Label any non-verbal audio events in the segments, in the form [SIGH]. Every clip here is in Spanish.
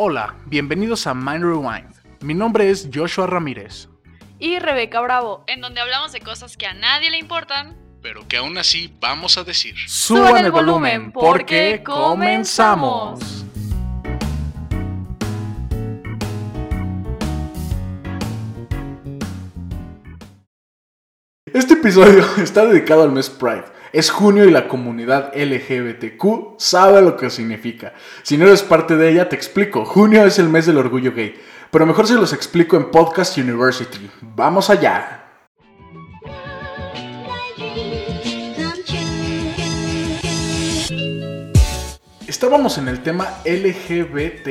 Hola, bienvenidos a Mind Rewind. Mi nombre es Joshua Ramírez. Y Rebeca Bravo, en donde hablamos de cosas que a nadie le importan, pero que aún así vamos a decir. Suban el volumen porque comenzamos. Este episodio [LAUGHS] está dedicado al mes Pride. Es junio y la comunidad LGBTQ sabe lo que significa. Si no eres parte de ella, te explico. Junio es el mes del orgullo gay. Pero mejor se los explico en Podcast University. ¡Vamos allá! Estábamos en el tema LGBTTIQA.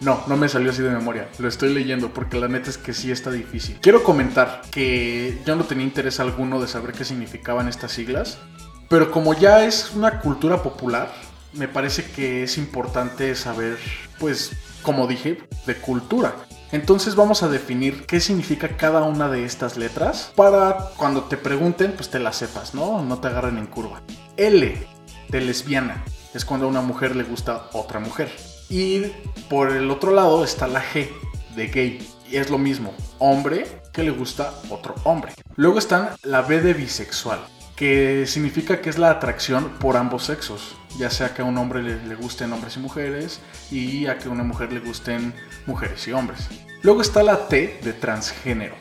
No, no me salió así de memoria. Lo estoy leyendo porque la neta es que sí está difícil. Quiero comentar que yo no tenía interés alguno de saber qué significaban estas siglas. Pero como ya es una cultura popular, me parece que es importante saber, pues, como dije, de cultura. Entonces vamos a definir qué significa cada una de estas letras para cuando te pregunten, pues te las sepas, ¿no? No te agarren en curva. L de lesbiana es cuando a una mujer le gusta otra mujer. Y por el otro lado está la G de gay. Y es lo mismo, hombre que le gusta otro hombre. Luego están la B de bisexual, que significa que es la atracción por ambos sexos, ya sea que a un hombre le, gusten hombres y mujeres y a que a una mujer le gusten mujeres y hombres. Luego está la T de transgénero.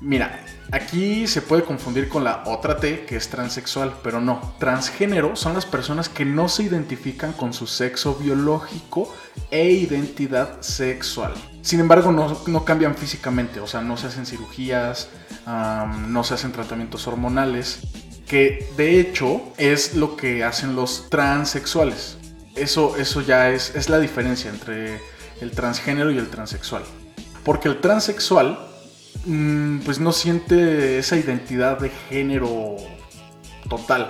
Mira, Aquí se puede confundir con la otra T, que es transexual, pero no. Transgénero son las personas que no se identifican con su sexo biológico e identidad sexual. Sin embargo, no, cambian físicamente, o sea, no se hacen cirugías, no se hacen tratamientos hormonales, que de hecho es lo que hacen los transexuales. Eso, eso ya es, es la diferencia entre el transgénero y el transexual. Porque el transexual pues no siente esa identidad de género total.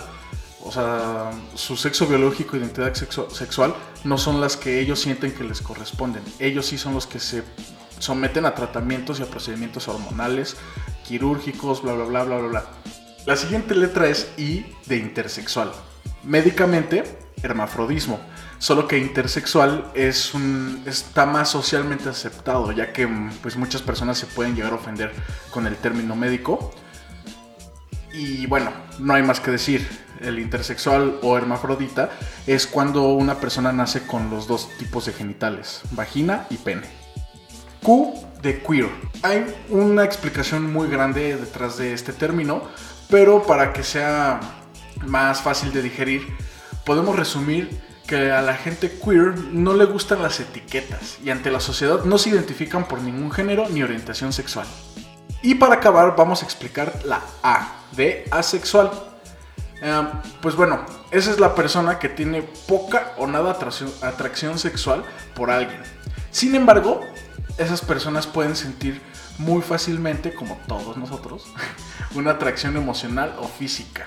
O sea, su sexo biológico, identidad sexual, no son las que ellos sienten que les corresponden. Ellos sí son los que se someten a tratamientos y a procedimientos hormonales, quirúrgicos, bla, bla, bla, bla, bla, bla. La siguiente letra es I de intersexual. Médicamente, hermafrodismo. Solo que intersexual es un, está más socialmente aceptado, ya que pues, muchas personas se pueden llegar a ofender con el término médico. Y bueno, no hay más que decir. El intersexual o hermafrodita es cuando una persona nace con los dos tipos de genitales, vagina y pene. Q de queer. Hay una explicación muy grande detrás de este término, pero para que sea más fácil de digerir, podemos resumir que a la gente queer no le gustan las etiquetas y ante la sociedad no se identifican por ningún género ni orientación sexual. Y para acabar vamos a explicar la A de asexual. Em, pues bueno, esa es la persona que tiene poca o nada atracción, atracción sexual por alguien. Sin embargo, esas personas pueden sentir muy fácilmente, como todos nosotros, [LAUGHS] una atracción emocional o física.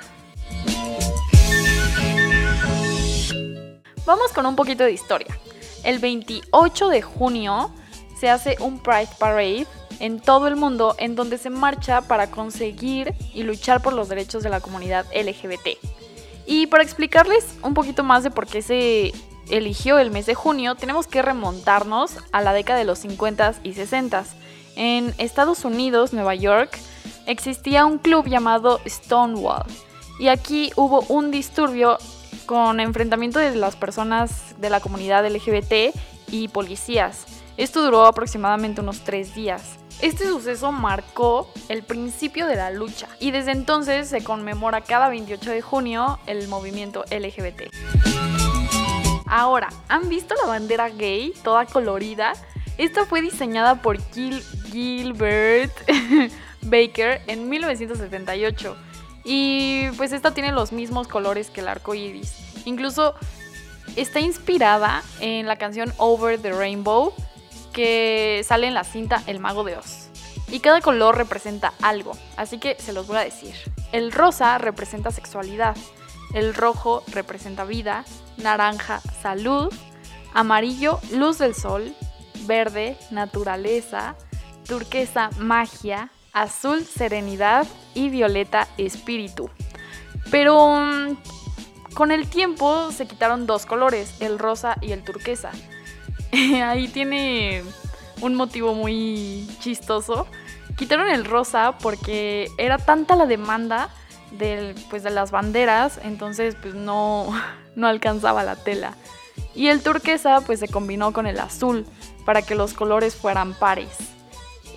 Vamos con un poquito de historia. El 28 de junio se hace un Pride Parade en todo el mundo en donde se marcha para conseguir y luchar por los derechos de la comunidad LGBT. Y para explicarles un poquito más de por qué se eligió el mes de junio, tenemos que remontarnos a la década de los 50s y 60s. En Estados Unidos, Nueva York, existía un club llamado Stonewall. Y aquí hubo un disturbio con enfrentamiento de las personas de la comunidad LGBT y policías. Esto duró aproximadamente unos tres días. Este suceso marcó el principio de la lucha y desde entonces se conmemora cada 28 de junio el movimiento LGBT. Ahora, ¿han visto la bandera gay toda colorida? Esta fue diseñada por Gil Gilbert [LAUGHS] Baker en 1978 y pues esta tiene los mismos colores que el arco iris. Incluso está inspirada en la canción Over the Rainbow que sale en la cinta El Mago de Oz. Y cada color representa algo, así que se los voy a decir. El rosa representa sexualidad, el rojo representa vida, naranja salud, amarillo luz del sol, verde naturaleza, turquesa magia, azul serenidad y violeta espíritu. Pero, Con el tiempo se quitaron dos colores, el rosa y el turquesa. [LAUGHS] Ahí tiene un motivo muy chistoso. Quitaron el rosa porque era tanta la demanda pues, de las banderas, entonces pues no, [LAUGHS] no alcanzaba la tela. Y el turquesa pues se combinó con el azul para que los colores fueran pares.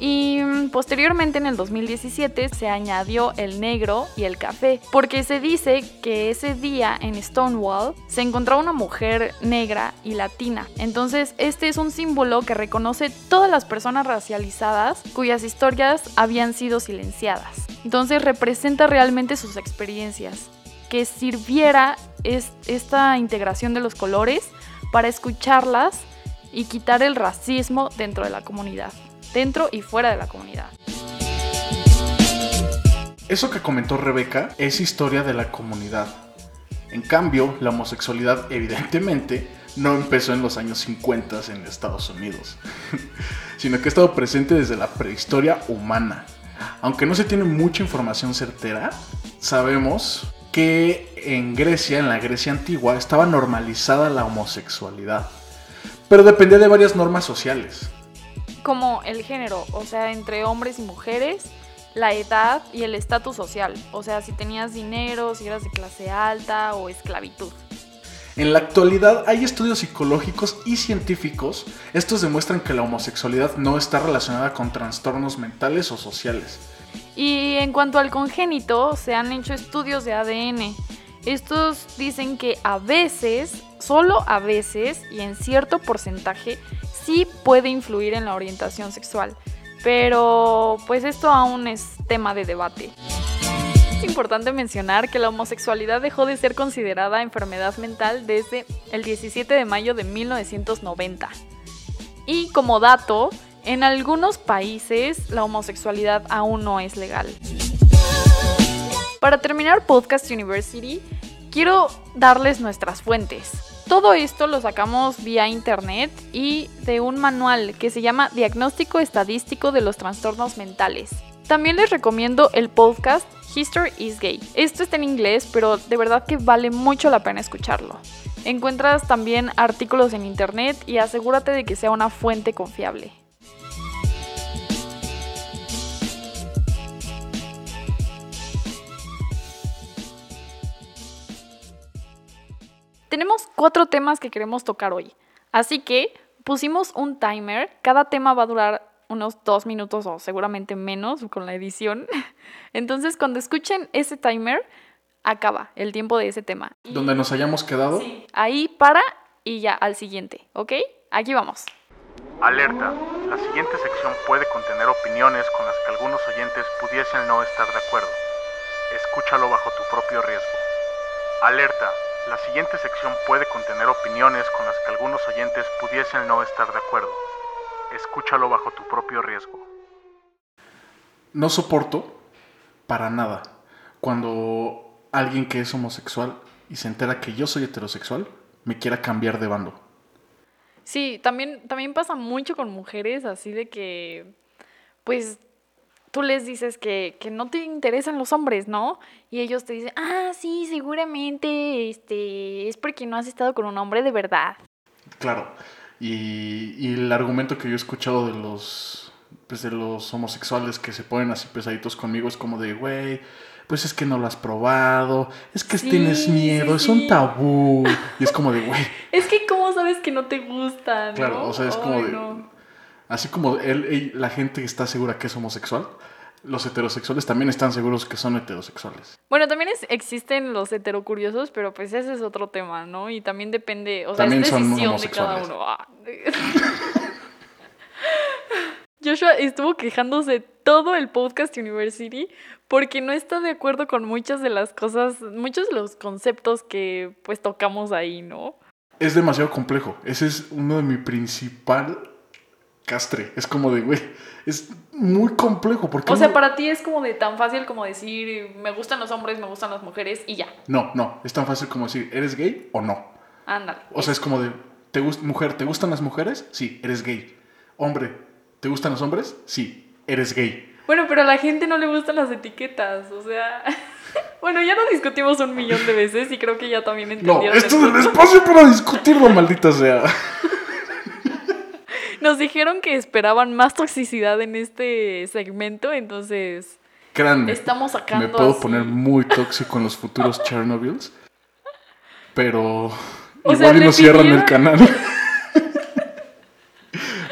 Y mm, posteriormente en el 2017 se añadió el negro y el café, porque se dice que ese día en Stonewall se encontró una mujer negra y latina. Entonces este es un símbolo que reconoce todas las personas racializadas cuyas historias habían sido silenciadas. Entonces representa realmente sus experiencias, que sirviera esta integración de los colores para escucharlas y quitar el racismo dentro de la comunidad dentro y fuera de la comunidad. Eso que comentó Rebeca es historia de la comunidad. En cambio, la homosexualidad evidentemente no empezó en los años 50 en Estados Unidos, [LAUGHS] sino que ha estado presente desde la prehistoria humana. Aunque no se tiene mucha información certera, sabemos que en Grecia, en la Grecia antigua, estaba normalizada la homosexualidad, pero dependía de varias normas sociales como el género, o sea, entre hombres y mujeres, la edad y el estatus social, o sea, si tenías dinero, si eras de clase alta o esclavitud. En la actualidad hay estudios psicológicos y científicos. Estos demuestran que la homosexualidad no está relacionada con trastornos mentales o sociales. Y en cuanto al congénito, se han hecho estudios de ADN. Estos dicen que a veces, solo a veces y en cierto porcentaje, sí puede influir en la orientación sexual, pero pues esto aún es tema de debate. Es importante mencionar que la homosexualidad dejó de ser considerada enfermedad mental desde el 17 de mayo de 1990. Y como dato, en algunos países la homosexualidad aún no es legal. Para terminar Podcast University, quiero darles nuestras fuentes. Todo esto lo sacamos vía internet y de un manual que se llama Diagnóstico Estadístico de los Trastornos Mentales. También les recomiendo el podcast History is Gay. Esto está en inglés, pero de verdad que vale mucho la pena escucharlo. Encuentras también artículos en internet y asegúrate de que sea una fuente confiable. Tenemos cuatro temas que queremos tocar hoy, así que pusimos un timer, cada tema va a durar unos dos minutos o seguramente menos con la edición. [LAUGHS] Entonces cuando escuchen ese timer, acaba el tiempo de ese tema. Donde nos hayamos quedado. Sí, ahí para y ya al siguiente, ¿ok? Aquí vamos. Alerta. La siguiente sección puede contener opiniones con las que algunos oyentes pudiesen no estar de acuerdo. Escúchalo bajo tu propio riesgo. Alerta. La siguiente sección puede contener opiniones con las que algunos oyentes pudiesen no estar de acuerdo. Escúchalo bajo tu propio riesgo. No soporto para nada cuando alguien que es homosexual y se entera que yo soy heterosexual me quiera cambiar de bando. Sí, también, también pasa mucho con mujeres así de que, pues tú les dices que, no te interesan los hombres, ¿no? Y ellos te dicen, ah, sí, seguramente este, es porque no has estado con un hombre de verdad. Claro, y, el argumento que yo he escuchado de los, pues de los homosexuales que se ponen así pesaditos conmigo es como de, güey, pues es que no lo has probado, es que tienes miedo, es un tabú. Y es como de, güey. [LAUGHS] Es que, ¿cómo sabes que no te gustan? Claro, o sea, es como de. Así como él, la gente está segura que es homosexual, los heterosexuales también están seguros que son heterosexuales. Bueno, también existen los heterocuriosos, pero pues ese es otro tema, ¿no? Y también depende, o sea, es decisión de cada uno. Ah. [LAUGHS] Joshua estuvo quejándose todo el podcast University porque no está de acuerdo con muchas de las cosas, muchos de los conceptos que pues tocamos ahí, ¿no? Es demasiado complejo. Ese es uno de mi principal castre. Es como de, güey, es muy complejo. Porque o sea, para ti es como de tan fácil como decir, me gustan los hombres, me gustan las mujeres y ya. No, no, es tan fácil como decir, ¿eres gay o no? Ándale. O sea, es como de, ¿te mujer, ¿te gustan las mujeres? Sí, eres gay. Hombre, ¿te gustan los hombres? Sí, eres gay. Bueno, pero a la gente no le gustan las etiquetas, o sea... [LAUGHS] Bueno, ya lo discutimos un millón de veces y creo que ya también No, entendieron. esto el es el espacio para discutirlo, maldita sea. [LAUGHS] Nos dijeron que esperaban más toxicidad en este segmento, entonces Créanme, estamos sacando me puedo así- poner muy tóxico en los futuros Chernobyls. Pero O igual sea, y nos cierran el canal. [LAUGHS]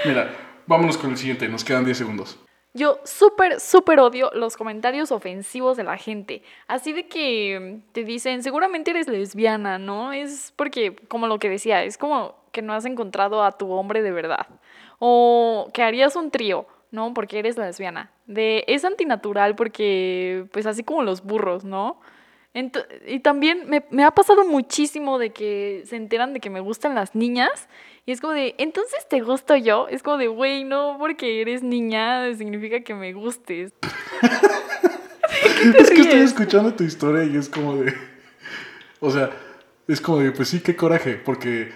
Mira, vámonos con el siguiente, nos quedan 10 segundos. Yo súper, súper odio los comentarios ofensivos de la gente. Así de que te dicen, seguramente eres lesbiana, ¿no? Es porque, como lo que decía, es como que no has encontrado a tu hombre de verdad. O que harías un trío, ¿no? Porque eres lesbiana. De, es antinatural porque, pues así como los burros, ¿no? Ento- y también me, me ha pasado muchísimo de que se enteran de que me gustan las niñas y es como de, entonces te gusto yo. Es como de, güey, no porque eres niña significa que me gustes. [LAUGHS] Es que estoy escuchando tu historia y es como de. O sea, es como de, pues sí, qué coraje, porque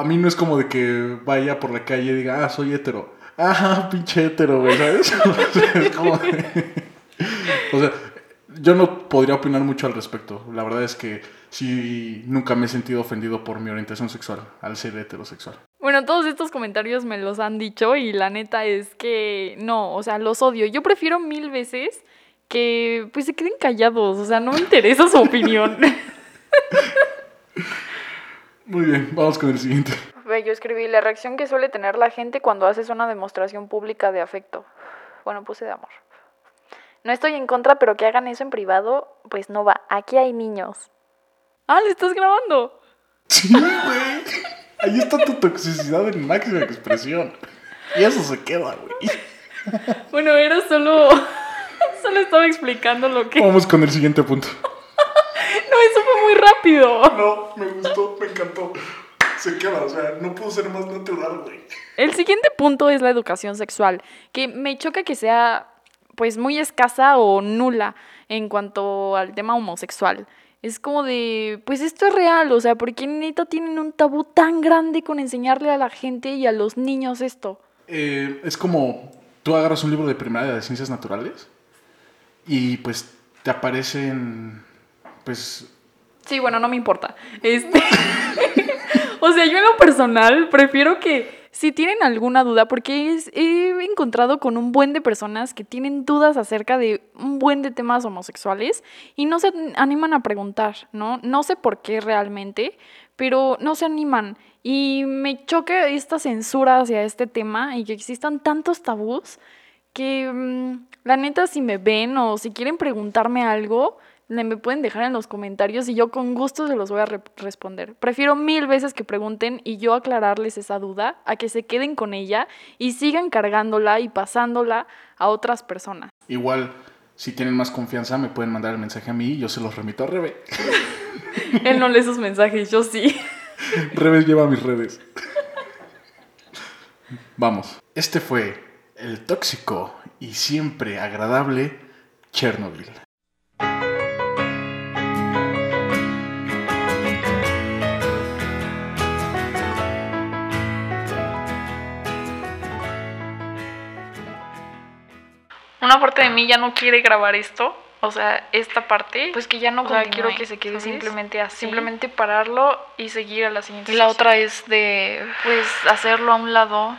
a mí no es como de que vaya por la calle y diga, ah, soy hetero. Ah, pinche hetero, güey, ¿sabes? [LAUGHS] O sea, es como de- [LAUGHS] O sea, yo no podría opinar mucho al respecto. La verdad es que sí, nunca me he sentido ofendido por mi orientación sexual, al ser heterosexual. Bueno, todos estos comentarios me los han dicho y la neta es que no, o sea, los odio. Yo prefiero mil veces que pues se queden callados, o sea, no me interesa su opinión. [LAUGHS] Muy bien, vamos con el siguiente. Ve, yo escribí la reacción que suele tener la gente cuando haces una demostración pública de afecto. Bueno, puse de amor. No estoy en contra, pero que hagan eso en privado, pues no va. Aquí hay niños. Ah, ¿le estás grabando? Sí, güey. Ahí está tu toxicidad en máxima expresión. Y eso se queda, güey. Bueno, era solo... [LAUGHS] solo estaba explicando lo que... No, Vamos con el siguiente punto. [LAUGHS] eso fue muy rápido. No, me gustó, encantó. Se queda, o sea, no puedo ser más natural, güey. El siguiente punto es la educación sexual, que me choca que sea pues muy escasa o nula en cuanto al tema homosexual. Es como de, pues esto es real, o sea, ¿por qué neta tienen un tabú tan grande con enseñarle a la gente y a los niños esto? Eh, es como tú agarras un libro de primaria de ciencias naturales y pues te aparecen, pues, Sí, bueno, no me importa. Este. [LAUGHS] o sea, yo en lo personal prefiero que si tienen alguna duda, porque he encontrado con un buen de personas que tienen dudas acerca de un buen de temas homosexuales y no se animan a preguntar, ¿no? No sé por qué realmente, pero no se animan. Y me choca esta censura hacia este tema y que existan tantos tabús que mm, la neta si me ven o si quieren preguntarme algo, me pueden dejar en los comentarios y yo con gusto se los voy a re- responder. Prefiero mil veces que pregunten y yo aclararles esa duda a que se queden con ella y sigan cargándola y pasándola a otras personas. igual, si tienen más confianza, me pueden mandar el mensaje a mí y yo se los remito a Rebe. [LAUGHS] Él no lee sus mensajes, yo sí. [LAUGHS] Rebe lleva mis redes. Vamos. Este fue el tóxico y siempre agradable Chernobyl. Una parte de mí ya no quiere grabar esto, o sea, esta parte. Pues que ya no o sea, continúe, quiero que se quede ¿sabes? simplemente así. Simplemente pararlo y seguir a la siguiente Y la otra es de pues hacerlo a un lado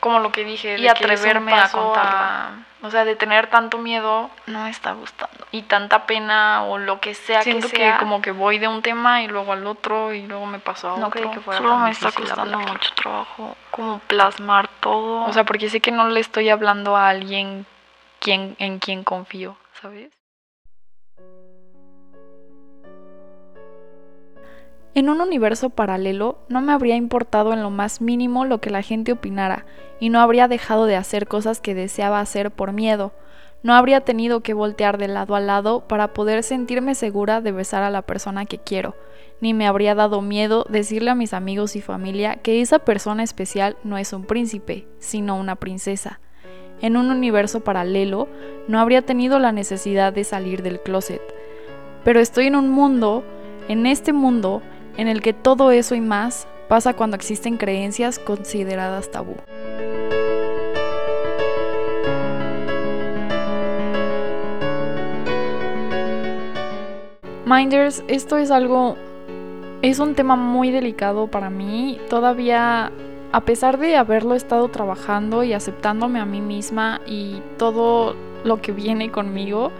como lo que dije Y de que es un atreverme a contarlo. O sea de tener tanto miedo no me está gustando. y tanta pena o lo que sea Siento que que sea como que voy de un tema y luego al otro y luego me paso a No otro creí que fuera solo me está costando hablar. mucho trabajo como plasmar todo O o sea porque sé que no le estoy hablando a alguien quien en quien confío sabes En un universo paralelo no me habría importado en lo más mínimo lo que la gente opinara y no habría dejado de hacer cosas que deseaba hacer por miedo. No habría tenido que voltear de lado a lado para poder sentirme segura de besar a la persona que quiero, ni me habría dado miedo decirle a mis amigos y familia que esa persona especial no es un príncipe, sino una princesa. En un universo paralelo no habría tenido la necesidad de salir del closet. Pero estoy en un mundo, en este mundo, en el que todo eso y más pasa cuando existen creencias consideradas tabú. Minders, esto es algo, es un tema muy delicado para mí. Todavía, a pesar de haberlo estado trabajando y aceptándome a mí misma y todo lo que viene conmigo,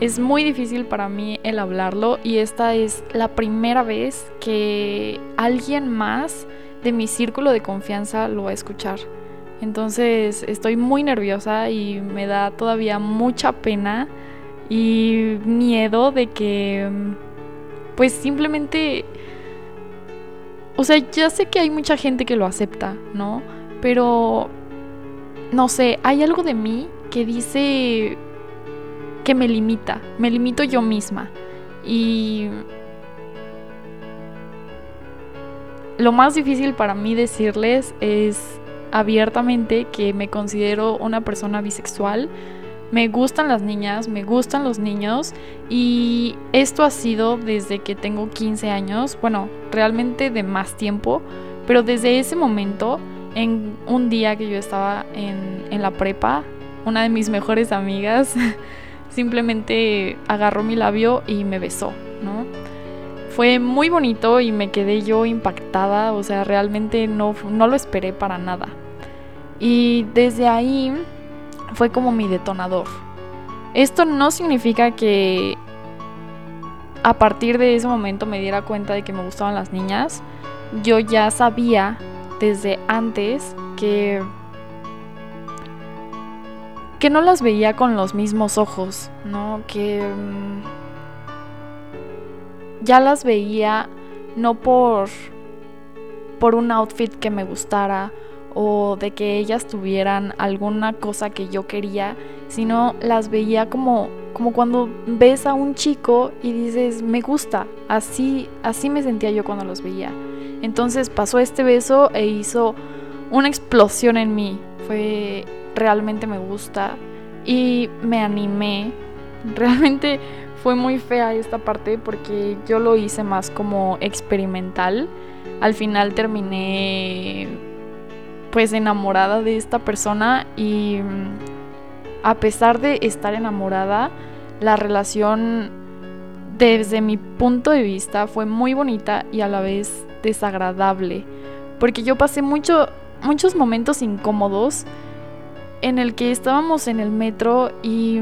es muy difícil para mí el hablarlo y esta es la primera vez que alguien más de mi círculo de confianza lo va a escuchar. Entonces estoy muy nerviosa y me da todavía mucha pena y miedo de que pues simplemente o sea, ya sé que hay mucha gente que lo acepta, ¿no? Pero no sé, hay algo de mí que dice que me limita, me limito yo misma. Y lo más difícil para mí decirles es abiertamente que me considero una persona bisexual. Me gustan las niñas, me gustan los niños y esto ha sido desde que tengo 15 años, bueno, realmente de más tiempo, pero desde ese momento, en un día que yo estaba en, en la prepa, una de mis mejores amigas [LAUGHS] simplemente agarró mi labio y me besó, ¿no? Fue muy bonito y me quedé yo impactada, o sea, realmente no, no lo esperé para nada. Y desde ahí fue como mi detonador. Esto no significa que a partir de ese momento me diera cuenta de que me gustaban las niñas. Yo ya sabía desde antes que que no las veía con los mismos ojos, ¿no? Que mm, ya las veía no por por un outfit que me gustara o de que ellas tuvieran alguna cosa que yo quería, sino las veía como como cuando ves a un chico y dices, "Me gusta." Así así me sentía yo cuando los veía. Entonces pasó este beso e hizo una explosión en mí. Fue realmente me gusta y me animé. Realmente fue muy fea esta parte porque yo lo hice más como experimental. Al final terminé pues enamorada de esta persona y a pesar de estar enamorada, la relación desde mi punto de vista fue muy bonita y a la vez desagradable. Porque yo pasé mucho, muchos momentos incómodos en el que estábamos en el metro y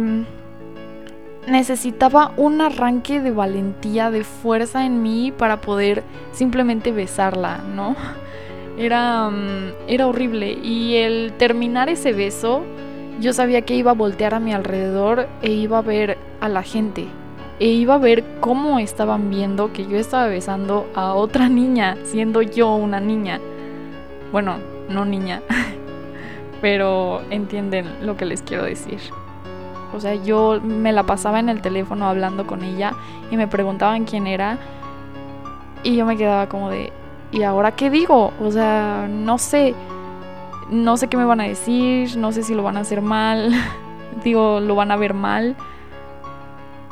necesitaba un arranque de valentía, de fuerza en mí para poder simplemente besarla, ¿no? [LAUGHS] Era, mm, era horrible y el terminar ese beso, yo sabía que iba a voltear a mi alrededor e iba a ver a la gente e iba a ver cómo estaban viendo que yo estaba besando a otra [LAUGHS] niña, siendo yo una niña. Bueno, no niña, [LAUGHS] pero entienden lo que les quiero decir. O sea, yo me la pasaba en el teléfono hablando con ella y me preguntaban quién era y yo me quedaba como de, ¿y ahora qué digo? O sea, no sé, no sé qué me van a decir, no sé si lo van a hacer mal, [LAUGHS] digo, lo van a ver mal,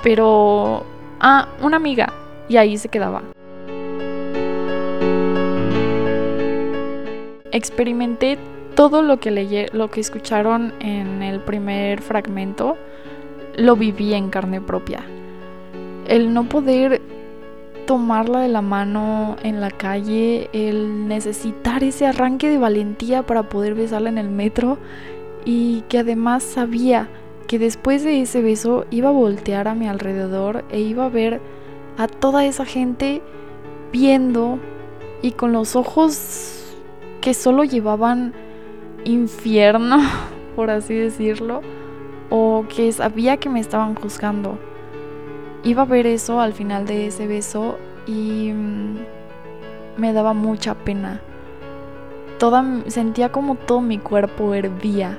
pero, ah, una amiga, y ahí se quedaba. Experimenté todo lo que leí, lo que escucharon en el primer fragmento, lo viví en carne propia. El no poder tomarla de la mano en la calle, el necesitar ese arranque de valentía para poder besarla en el metro y que además sabía que después de ese beso iba a voltear a mi alrededor e iba a ver a toda esa gente viendo y con los ojos que solo llevaban infierno, [LAUGHS] por así decirlo, o que sabía que me estaban juzgando. Iba a ver eso al final de ese beso y mm, me daba mucha pena. Toda, sentía como todo mi cuerpo hervía,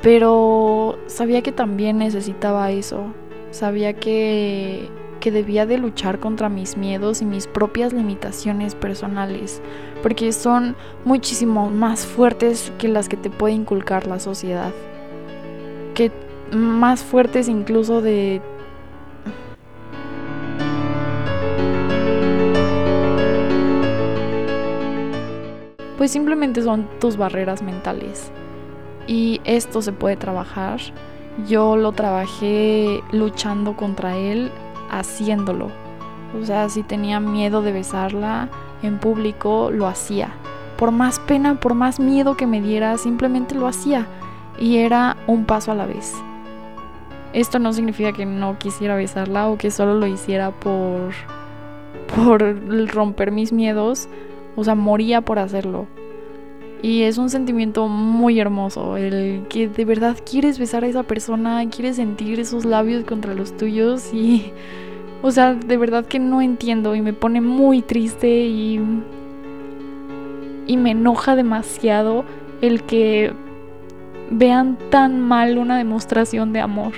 pero sabía que también necesitaba eso. Sabía que que debía de luchar contra mis miedos y mis propias limitaciones personales, porque son muchísimo más fuertes que las que te puede inculcar la sociedad. Que más fuertes incluso de pues simplemente son tus barreras mentales. Y esto se puede trabajar. Yo lo trabajé luchando contra él haciéndolo. O sea, si tenía miedo de besarla en público, lo hacía. Por más pena, por más miedo que me diera, simplemente lo hacía. Y era un paso a la vez. Esto no significa que no quisiera besarla o que solo lo hiciera por por romper mis miedos, o sea, moría por hacerlo. Y es un sentimiento muy hermoso, el que de verdad quieres besar a esa persona, quieres sentir esos labios contra los tuyos y, o sea, de verdad que no entiendo y me pone muy triste y, y me enoja demasiado el que vean tan mal una demostración de amor.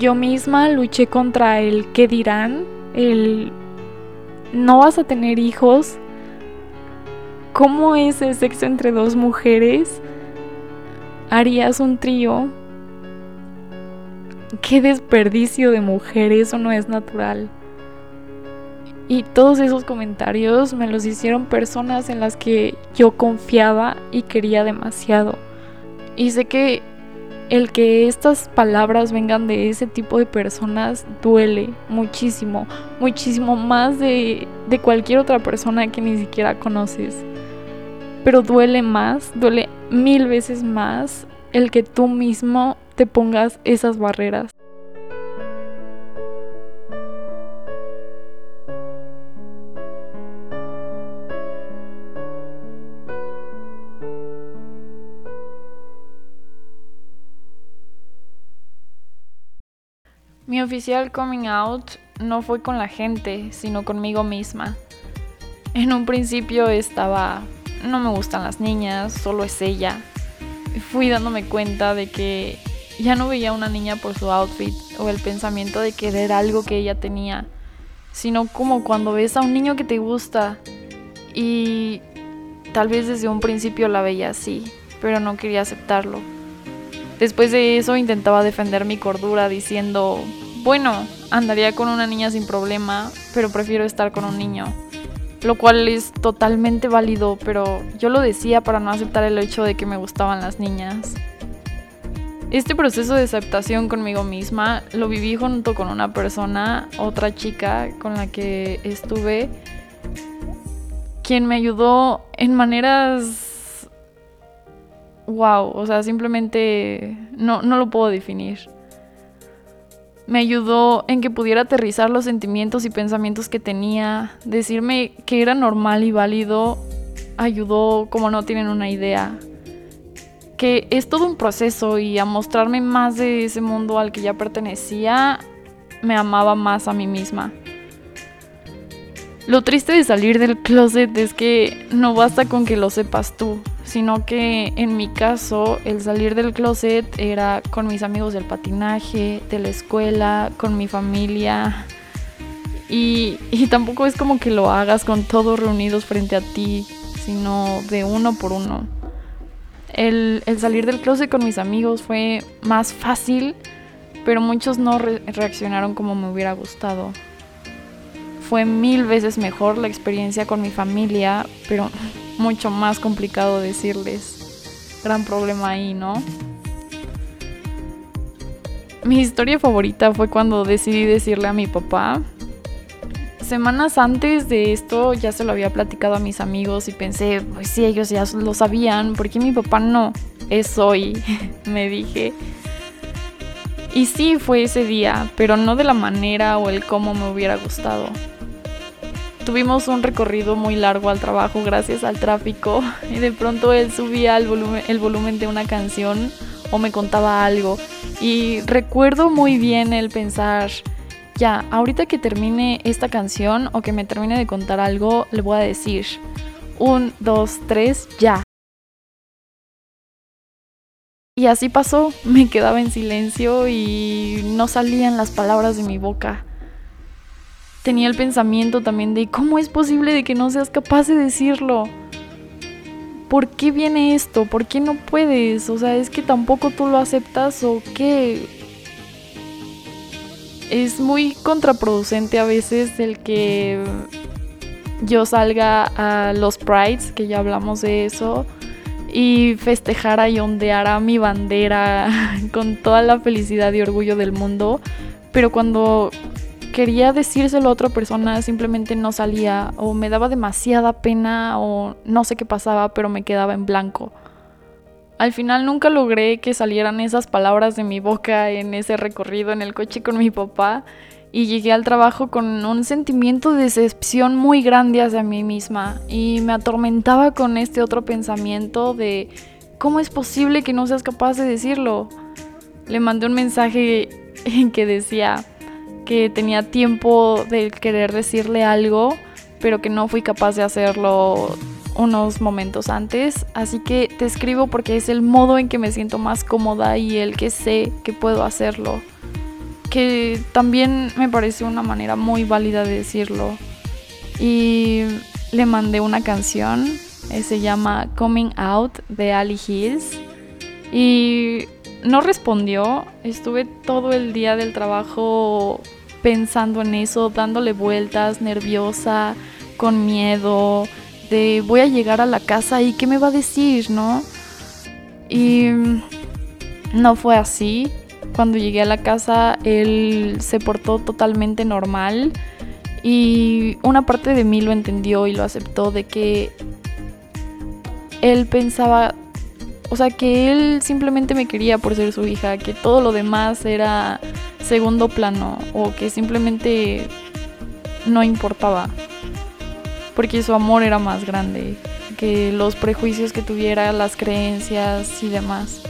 Yo misma luché contra el qué dirán, el no vas a tener hijos, cómo es el sexo entre dos mujeres, harías un trío, qué desperdicio de mujer, eso no es natural. Y todos esos comentarios me los hicieron personas en las que yo confiaba y quería demasiado. Y sé que el que estas palabras vengan de ese tipo de personas duele muchísimo, muchísimo más de, de, cualquier otra persona que ni siquiera conoces. Pero duele más, duele mil veces más el que tú mismo te pongas esas barreras. Mi oficial coming out no fue con la gente, sino conmigo misma. En un principio estaba, no me gustan las niñas, solo es ella. Fui dándome cuenta de que ya no veía a una niña por su outfit o el pensamiento de querer algo que ella tenía, sino como cuando ves a un niño que te gusta y tal vez desde un principio la veía así, pero no quería aceptarlo. Después de eso intentaba defender mi cordura diciendo, bueno, andaría con una niña sin problema, pero prefiero estar con un niño. Lo cual es totalmente válido, pero yo lo decía para no aceptar el hecho de que me gustaban las niñas. Este proceso de aceptación conmigo misma lo viví junto con una persona, otra chica con la que estuve, quien me ayudó en maneras wow, o sea, simplemente no, no lo puedo definir. Me ayudó en que pudiera aterrizar los sentimientos y pensamientos que tenía, decirme que era normal y válido, ayudó como no tienen una idea. Que es todo un proceso y a mostrarme más de ese mundo al que ya pertenecía, me amaba más a mí misma. Lo triste de salir del closet es que no basta con que lo sepas tú, sino que en mi caso el salir del closet era con mis amigos del patinaje, de la escuela, con mi familia. Y, tampoco es como que lo hagas con todos reunidos frente a ti, sino de uno por uno. El, salir del closet con mis amigos fue más fácil, pero muchos no reaccionaron como me hubiera gustado. Fue mil veces mejor la experiencia con mi familia, pero mucho más complicado decirles. Gran problema ahí, ¿no? Mi historia favorita fue cuando decidí decirle a mi papá. Semanas antes de esto ya se lo había platicado a mis amigos y pensé, pues sí, ellos ya lo sabían, porque mi papá no es hoy, [LAUGHS] me dije. Y sí fue ese día, pero no de la manera o el cómo me hubiera gustado. Tuvimos un recorrido muy largo al trabajo gracias al tráfico [LAUGHS] y de pronto él subía el volumen, de una canción o me contaba algo y recuerdo muy bien el pensar, ya, ahorita que termine esta canción o que me termine de contar algo, le voy a decir, un, dos, tres, ya. Y así pasó, [LAUGHS] me quedaba en silencio y no salían las palabras de mi boca tenía el pensamiento también de cómo es posible de que no seas capaz de decirlo. ¿Por qué viene esto? ¿Por qué no puedes? O sea, es que tampoco tú lo aceptas o qué. Es muy contraproducente a veces el que yo salga a los prides, que ya hablamos de eso, y festejara y ondeara mi bandera [LAUGHS] con toda la felicidad y orgullo del mundo, pero cuando quería decírselo a otra persona simplemente no salía o me daba demasiada pena o no sé qué pasaba, pero me quedaba en blanco. Al final nunca logré que salieran esas palabras de mi boca en ese recorrido en el coche con mi papá y llegué al trabajo con un sentimiento de decepción muy grande hacia mí misma y me atormentaba con este otro pensamiento de ¿cómo es posible que no seas capaz de decirlo? Le mandé un mensaje en que decía que tenía tiempo de querer decirle algo, pero que no fui capaz de hacerlo unos momentos antes, así que te escribo porque es el modo en que me siento más cómoda y el que sé que puedo hacerlo que también me pareció una manera muy válida de decirlo. Y le mandé una canción, eh, se llama Coming Out de Ali Hills. Y no respondió, estuve todo el día del trabajo pensando en eso, dándole vueltas, nerviosa, con miedo, de voy a llegar a la casa y qué me va a decir, ¿no? Y no fue así. Cuando llegué a la casa, él se portó totalmente normal y una parte de mí lo entendió y lo aceptó de que él pensaba, o sea, que él simplemente me quería por ser su hija, que todo lo demás era segundo plano o que simplemente no importaba, porque su amor era más grande que los prejuicios que tuviera, las creencias y demás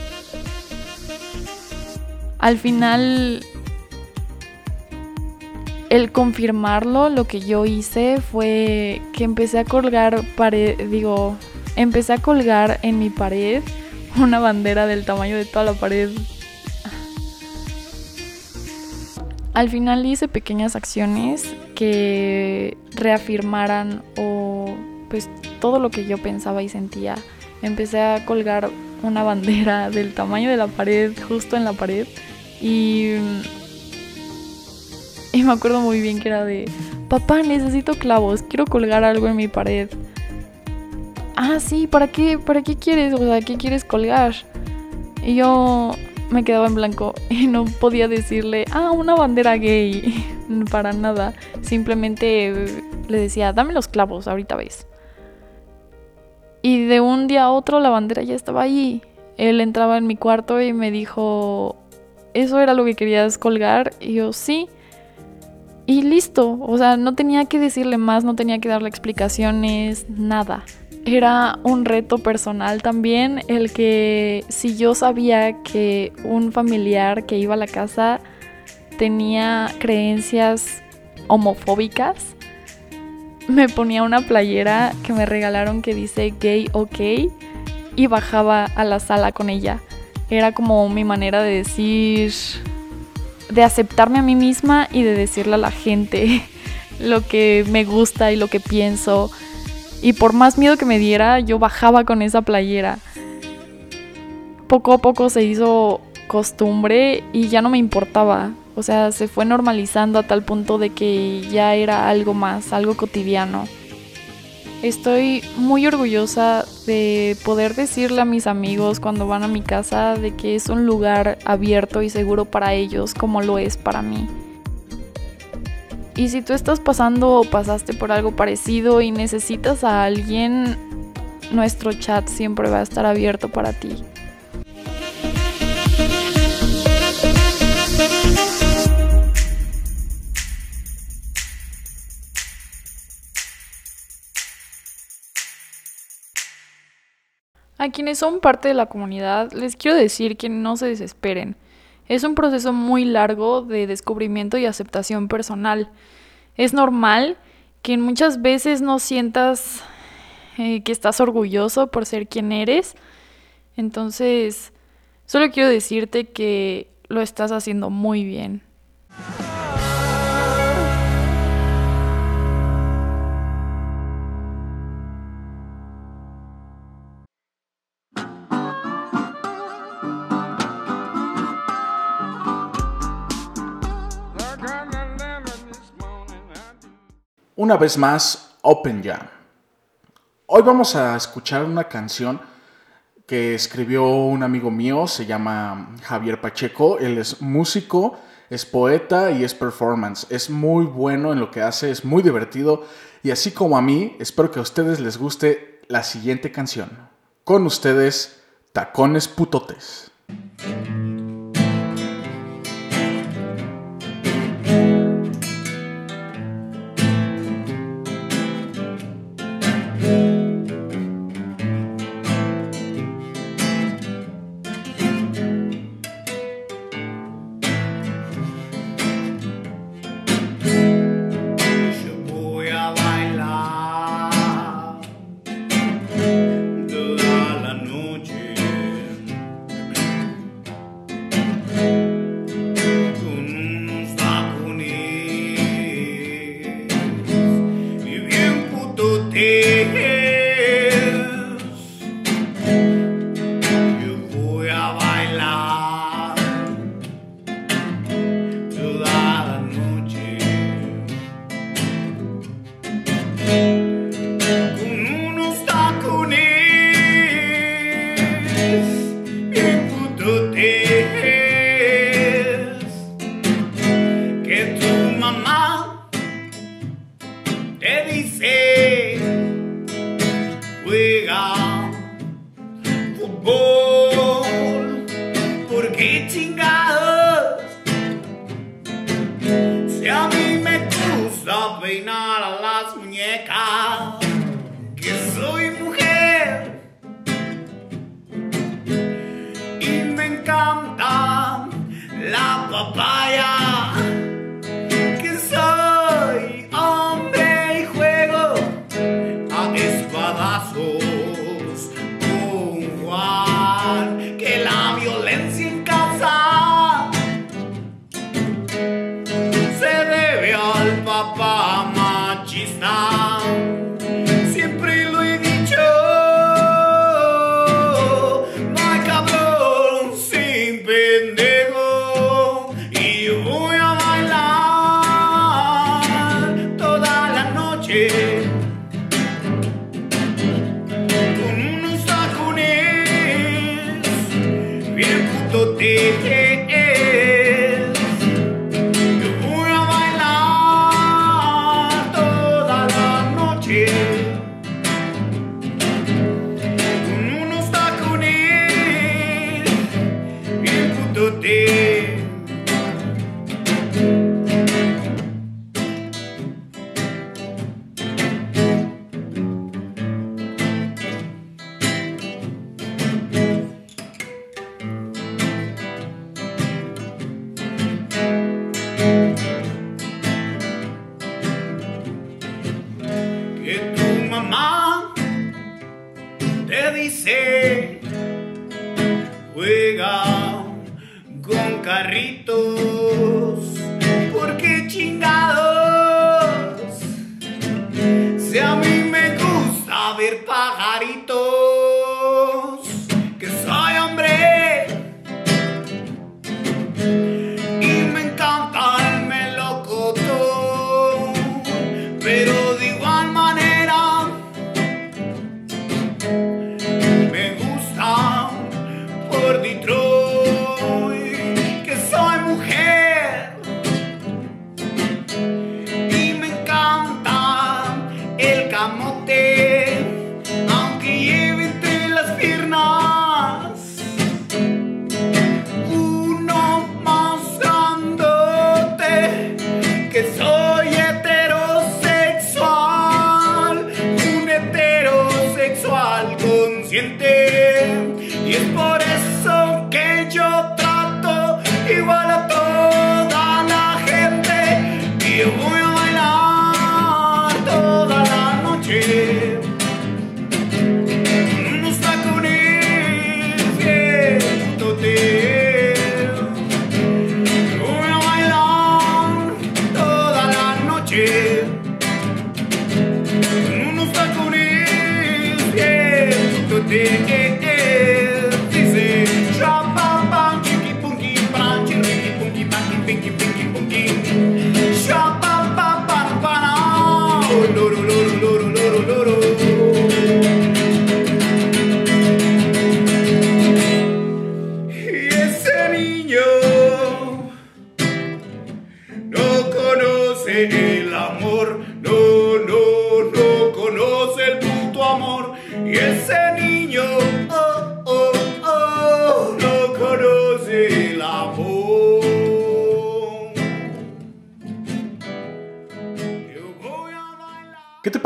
al final el confirmarlo, lo que yo hice fue que empecé a colgar pared, digo, empecé a colgar en mi pared una bandera del tamaño de toda la pared. Al final hice pequeñas acciones que reafirmaran o pues todo lo que yo pensaba y sentía. Empecé a colgar una bandera [LAUGHS] del tamaño de la pared justo en la pared y, y me acuerdo muy bien que era de, papá, necesito clavos, quiero colgar algo en mi pared. Ah, sí, ¿para qué, ¿para qué quieres? O sea, ¿qué quieres colgar? Y yo me quedaba en blanco [LAUGHS] y no podía decirle, ah, una bandera gay, [LAUGHS] para nada. Simplemente le decía, dame los clavos, ahorita ves. Y de un día a otro la bandera ya estaba ahí. Él entraba en mi cuarto y me dijo, ¿eso era lo que querías colgar? Y yo, sí. Y listo, o sea, no tenía que decirle más, no tenía que darle explicaciones, nada. Era un reto personal también el que si yo sabía que un familiar que iba a la casa tenía creencias homofóbicas, me ponía una playera que me regalaron que dice gay ok y bajaba a la sala con ella. Era como mi manera de decir, de aceptarme a mí misma y de decirle a la gente [LAUGHS] lo que me gusta y lo que pienso. Y por más miedo que me diera, yo bajaba con esa playera. Poco a poco se hizo costumbre y ya no me importaba. O sea, se fue normalizando a tal punto de que ya era algo más, algo cotidiano. Estoy muy orgullosa de poder decirle a mis amigos cuando van a mi casa de que es un lugar abierto y seguro para ellos como lo es para mí. Y si tú estás pasando o pasaste por algo parecido y necesitas a alguien, nuestro chat siempre va a estar abierto para ti. A quienes son parte de la comunidad, les quiero decir que no se desesperen. Es un proceso muy largo de descubrimiento y aceptación personal. Es normal que muchas veces no sientas eh, que estás orgulloso por ser quien eres. Entonces, solo quiero decirte que lo estás haciendo muy bien. una vez más Open Jam. Hoy vamos a escuchar una canción que escribió un amigo mío, se llama Javier Pacheco, él es músico, es poeta y es performance, es muy bueno en lo que hace, es muy divertido y así como a mí, espero que a ustedes les guste la siguiente canción. Con ustedes, Tacones Putotes. peinar a las muñecas, que soy mujer y me encanta la papaya.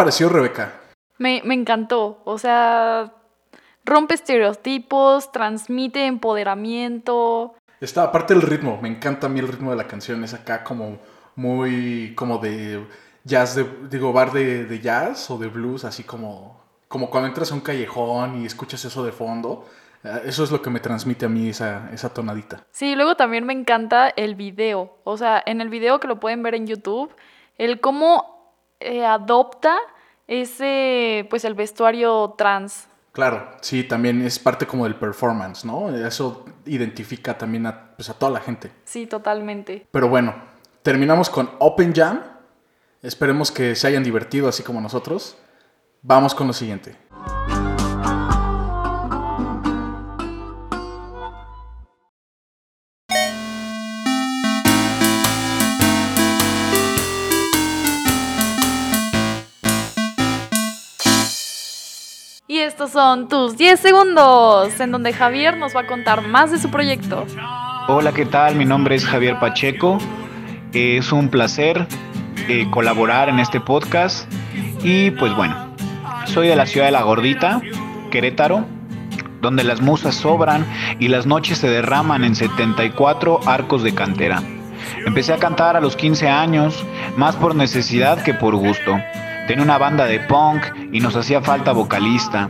Pareció, Rebeca? Me, me encantó. O sea, rompe estereotipos, transmite empoderamiento. Está, aparte el ritmo, me encanta a mí el ritmo de la canción. Es acá como muy, como de jazz, de, digo, bar de, de jazz o de blues, así como, como cuando entras a un callejón y escuchas eso de fondo. Eh, Eso es lo que me transmite a mí esa, esa tonadita. Sí, luego también me encanta el video. O sea, en el video que lo pueden ver en YouTube, el cómo eh, adopta ese, pues el vestuario trans. Claro, sí, también es parte como del performance, ¿no? Eso identifica también a, pues, a toda la gente. Sí, totalmente. Pero bueno, terminamos con Open Jam. Esperemos que se hayan divertido así como nosotros. Vamos con lo siguiente. Estos son tus 10 segundos, en donde Javier nos va a contar más de su proyecto. Hola, ¿qué tal? Mi nombre es Javier Pacheco. Es un placer eh, colaborar en este podcast. Y pues bueno, soy de la ciudad de La Gordita, Querétaro, donde las musas sobran y las noches se derraman en 74 arcos de cantera. Empecé a cantar a los 15 años, más por necesidad que por gusto. Tenía una banda de punk y nos hacía falta vocalista.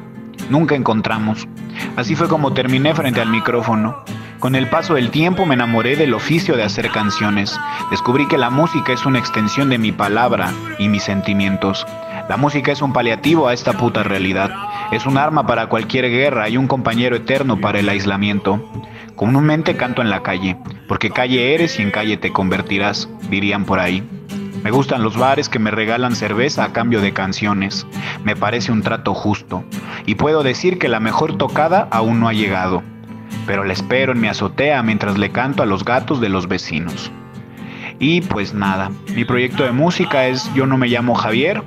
Nunca encontramos. Así fue como terminé frente al micrófono. Con el paso del tiempo me enamoré del oficio de hacer canciones. Descubrí que la música es una extensión de mi palabra y mis sentimientos. La música es un paliativo a esta puta realidad. Es un arma para cualquier guerra y un compañero eterno para el aislamiento. Comúnmente canto en la calle, porque calle eres y en calle te convertirás, dirían por ahí. Me gustan los bares que me regalan cerveza a cambio de canciones. Me parece un trato justo. Y puedo decir que la mejor tocada aún no ha llegado. Pero la espero en mi azotea mientras le canto a los gatos de los vecinos. Y pues nada, mi proyecto de música es Yo no me llamo Javier.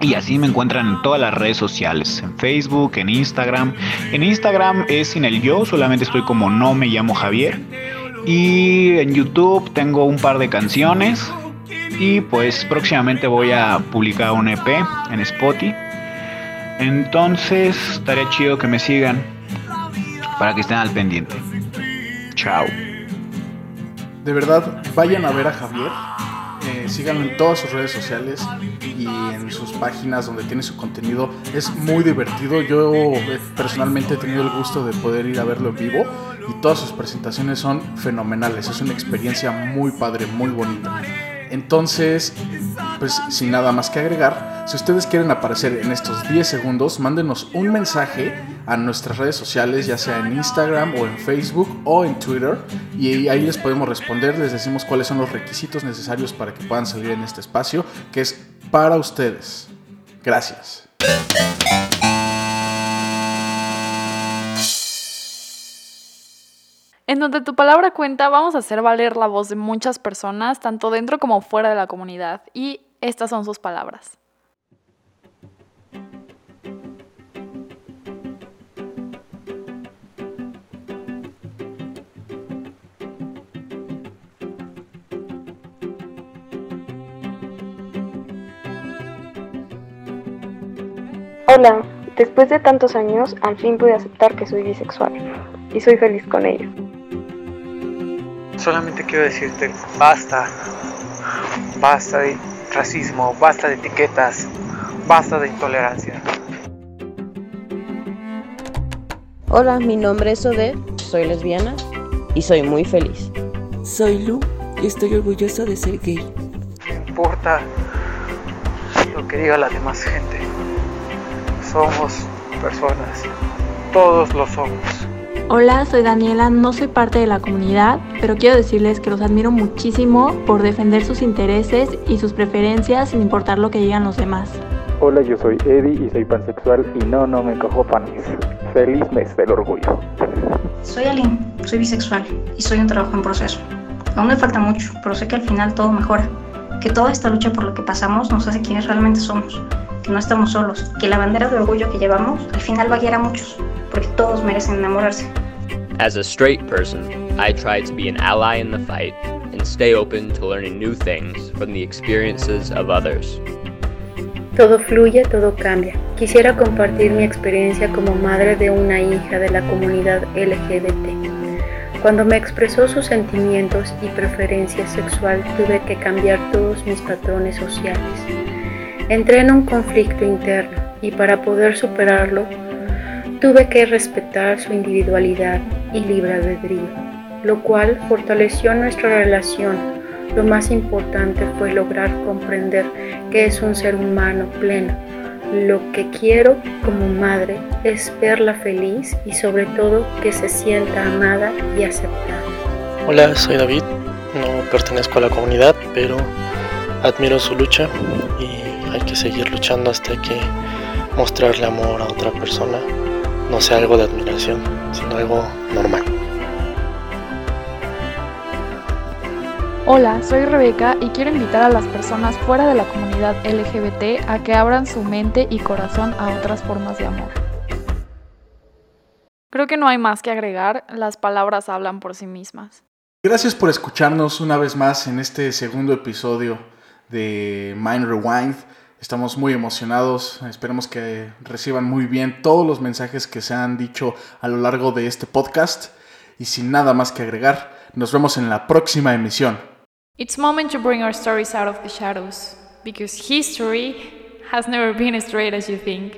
Y así me encuentran en todas las redes sociales, en Facebook, en Instagram. En Instagram es sin el yo, solamente estoy como no me llamo Javier. Y en YouTube tengo un par de canciones. Y pues próximamente voy a publicar un EP en Spotify. Entonces estaría chido que me sigan para que estén al pendiente. Chao. De verdad, vayan a ver a Javier. Eh, síganlo en todas sus redes sociales y en sus páginas donde tiene su contenido. Es muy divertido. Yo eh, personalmente he tenido el gusto de poder ir a verlo en vivo y todas sus presentaciones son fenomenales. Es una experiencia muy padre, muy bonita. Entonces, pues sin nada más que agregar, si ustedes quieren aparecer en estos 10 segundos, mándenos un mensaje a nuestras redes sociales, ya sea en Instagram o en Facebook o en Twitter, y ahí les podemos responder, les decimos cuáles son los requisitos necesarios para que puedan salir en este espacio, que es para ustedes. Gracias. En donde tu palabra cuenta, vamos a hacer valer la voz de muchas personas, tanto dentro como fuera de la comunidad. Y estas son sus palabras. Hola, después de tantos años, al fin pude aceptar que soy bisexual y soy feliz con ello. Solamente quiero decirte, basta, basta de racismo, basta de etiquetas, basta de intolerancia. Hola, mi nombre es Ode, soy lesbiana y soy muy feliz. Soy Lu y estoy orgulloso de ser gay. No importa lo que diga la demás gente. Somos personas, todos lo somos. Hola, soy Daniela, no soy parte de la comunidad, pero quiero decirles que los admiro muchísimo por defender sus intereses y sus preferencias sin importar lo que digan los demás. Hola, yo soy Eddie y soy pansexual y no, no me cojo panes. Feliz mes del orgullo. Soy Aline, soy bisexual y soy un trabajo en proceso. Aún me falta mucho, pero sé que al final todo mejora. Que toda esta lucha por lo que pasamos nos hace quienes realmente somos. Que no estamos solos. Que la bandera de orgullo que llevamos al final va a guiar a muchos. Porque todos merecen enamorarse. As a straight person, I try to be an ally in the fight and stay open to learning new things from the experiences of others. Todo fluye, todo cambia. Quisiera compartir mi experiencia como madre de una hija de la comunidad LGBT. Cuando me expresó sus sentimientos y preferencia sexual tuve que cambiar todos mis patrones sociales. Entré en un conflicto interno y para poder superarlo tuve que respetar su individualidad y libre albedrío, lo cual fortaleció nuestra relación. Lo más importante fue lograr comprender que es un ser humano pleno. Lo que quiero como madre es verla feliz y sobre todo que se sienta amada y aceptada. Hola, soy David. No pertenezco a la comunidad, pero admiro su lucha y hay que seguir luchando hasta que mostrarle amor a otra persona no sea algo de admiración, sino algo normal. Hola, soy Rebeca y quiero invitar a las personas fuera de la comunidad LGBT a que abran su mente y corazón a otras formas de amor. Creo que no hay más que agregar, las palabras hablan por sí mismas. Gracias por escucharnos una vez más en este segundo episodio de Mind Rewind. Estamos muy emocionados, esperemos que reciban muy bien todos los mensajes que se han dicho a lo largo de este podcast. Y sin nada más que agregar, nos vemos en la próxima emisión. It's moment to bring our stories out of the shadows, because history has never been as straight as you think.